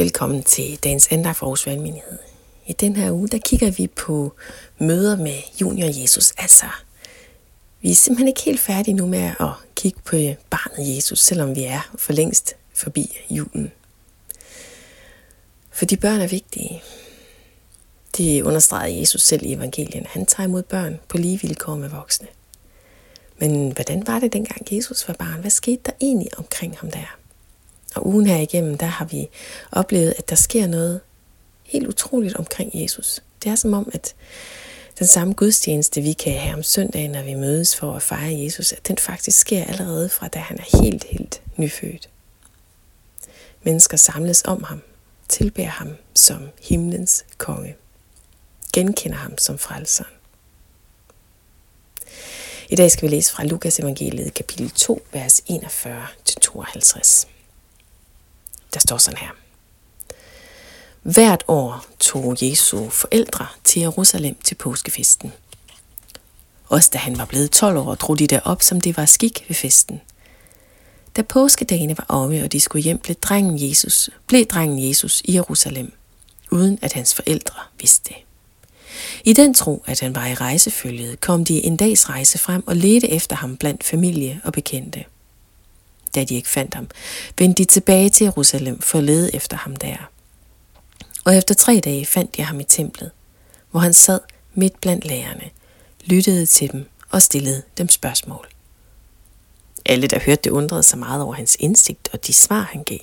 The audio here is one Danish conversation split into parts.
Velkommen til dagens andagt for Aarhus Valgmenighed. I den her uge, der kigger vi på møder med junior Jesus. Altså, vi er simpelthen ikke helt færdige nu med at kigge på barnet Jesus, selvom vi er for længst forbi julen. For de børn er vigtige. Det understregede Jesus selv i evangelien. Han tager imod børn på lige vilkår med voksne. Men hvordan var det dengang Jesus var barn? Hvad skete der egentlig omkring ham der? Og ugen her igennem, der har vi oplevet, at der sker noget helt utroligt omkring Jesus. Det er som om, at den samme gudstjeneste, vi kan have om søndagen, når vi mødes for at fejre Jesus, at den faktisk sker allerede fra, da han er helt, helt nyfødt. Mennesker samles om ham, tilbærer ham som himlens konge, genkender ham som frelseren. I dag skal vi læse fra Lukas evangeliet kapitel 2, vers 41-52. Der står sådan her. Hvert år tog Jesu forældre til Jerusalem til påskefesten. Også da han var blevet 12 år, drog de derop, som det var skik ved festen. Da påskedagene var omme, og de skulle hjem, blev drengen Jesus, blev drengen Jesus i Jerusalem, uden at hans forældre vidste det. I den tro, at han var i rejsefølget, kom de en dags rejse frem og ledte efter ham blandt familie og bekendte. Da de ikke fandt ham, vendte de tilbage til Jerusalem for at lede efter ham der. Og efter tre dage fandt jeg ham i templet, hvor han sad midt blandt lærerne, lyttede til dem og stillede dem spørgsmål. Alle, der hørte det, undrede sig meget over hans indsigt og de svar, han gav.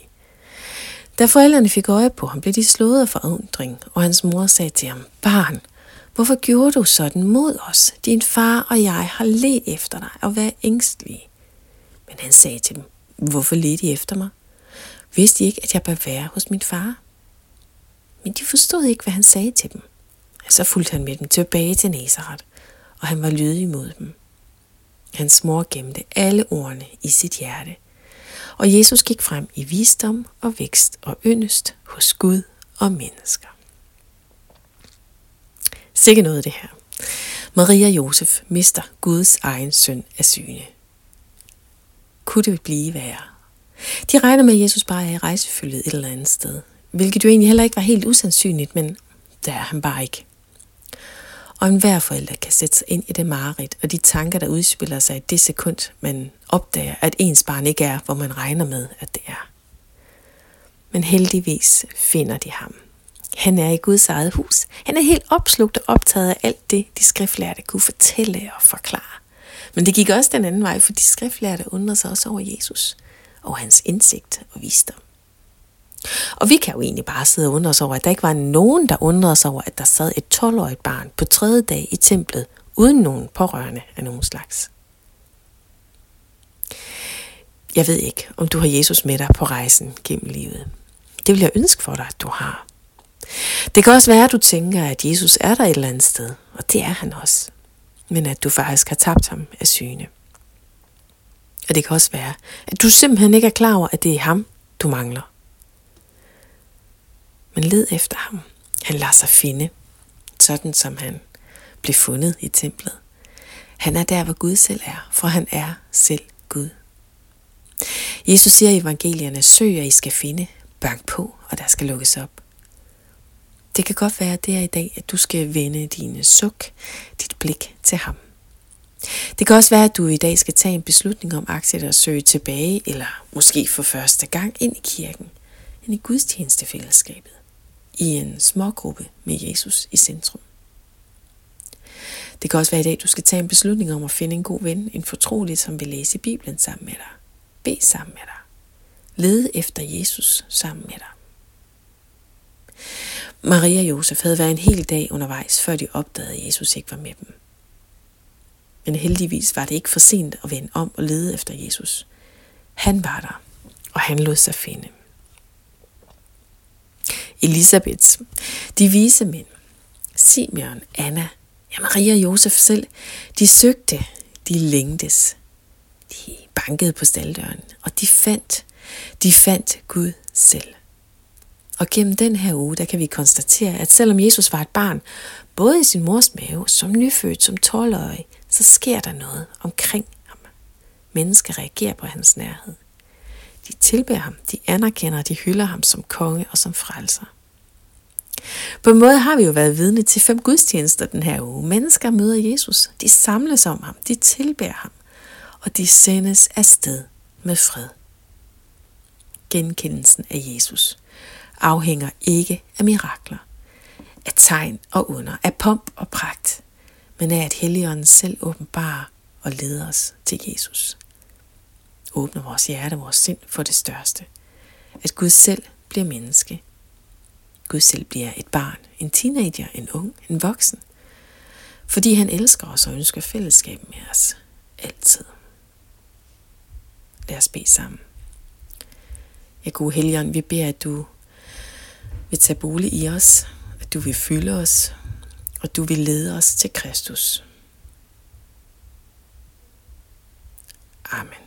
Da forældrene fik øje på ham, blev de slået af forundring, og hans mor sagde til ham, Barn, hvorfor gjorde du sådan mod os? Din far og jeg har let efter dig og været ængstelige. Men han sagde til dem, Hvorfor ledte I efter mig? Vidste de ikke, at jeg bør være hos min far? Men de forstod ikke, hvad han sagde til dem. Så fulgte han med dem tilbage til Nazareth, og han var lydig mod dem. Hans mor gemte alle ordene i sit hjerte. Og Jesus gik frem i visdom og vækst og yndest hos Gud og mennesker. Sikke noget det her. Maria Josef mister Guds egen søn af syne kunne det blive værre? De regner med, at Jesus bare er i rejsefølget et eller andet sted. Hvilket jo egentlig heller ikke var helt usandsynligt, men der er han bare ikke. Og enhver forælder kan sætte sig ind i det mareridt, og de tanker, der udspiller sig i det sekund, man opdager, at ens barn ikke er, hvor man regner med, at det er. Men heldigvis finder de ham. Han er i Guds eget hus. Han er helt opslugt og optaget af alt det, de skriftlærte kunne fortælle og forklare. Men det gik også den anden vej, for de skriftlærte undrede sig også over Jesus og hans indsigt og visdom. Og vi kan jo egentlig bare sidde og undre os over, at der ikke var nogen, der undrede sig over, at der sad et 12-årigt barn på tredje dag i templet, uden nogen pårørende af nogen slags. Jeg ved ikke, om du har Jesus med dig på rejsen gennem livet. Det vil jeg ønske for dig, at du har. Det kan også være, at du tænker, at Jesus er der et eller andet sted, og det er han også men at du faktisk har tabt ham af syne. Og det kan også være, at du simpelthen ikke er klar over, at det er ham, du mangler. Men led efter ham. Han lader sig finde, sådan som han blev fundet i templet. Han er der, hvor Gud selv er, for han er selv Gud. Jesus siger i evangelierne, søg, og I skal finde, bank på, og der skal lukkes op. Det kan godt være, at det er i dag, at du skal vende dine suk, blik til ham. Det kan også være, at du i dag skal tage en beslutning om aktiet at søge tilbage, eller måske for første gang ind i kirken, ind i gudstjenestefællesskabet, i en smågruppe med Jesus i centrum. Det kan også være i dag, du skal tage en beslutning om at finde en god ven, en fortrolig, som vil læse Bibelen sammen med dig, bede sammen med dig, lede efter Jesus sammen med dig. Maria og Josef havde været en hel dag undervejs, før de opdagede, at Jesus ikke var med dem. Men heldigvis var det ikke for sent at vende om og lede efter Jesus. Han var der, og han lod sig finde. Elisabeth, de vise mænd, Simeon, Anna, ja Maria og Josef selv, de søgte, de længtes. De bankede på staldøren, og de fandt, de fandt Gud selv. Og gennem den her uge, der kan vi konstatere, at selvom Jesus var et barn, både i sin mors mave, som nyfødt, som 12-årig, så sker der noget omkring ham. Mennesker reagerer på hans nærhed. De tilbærer ham, de anerkender, de hylder ham som konge og som frelser. På en måde har vi jo været vidne til fem gudstjenester den her uge. Mennesker møder Jesus, de samles om ham, de tilbærer ham, og de sendes afsted med fred. Genkendelsen af Jesus afhænger ikke af mirakler, af tegn og under, af pomp og pragt, men af at Helligånden selv åbenbarer og leder os til Jesus. Åbner vores hjerte, og vores sind for det største. At Gud selv bliver menneske. Gud selv bliver et barn, en teenager, en ung, en voksen. Fordi han elsker os og ønsker fællesskab med os. Altid. Lad os bede sammen. Ja, gode Helligånd, vi beder, at du vil tage bolig i os, at du vil fylde os, og du vil lede os til Kristus. Amen.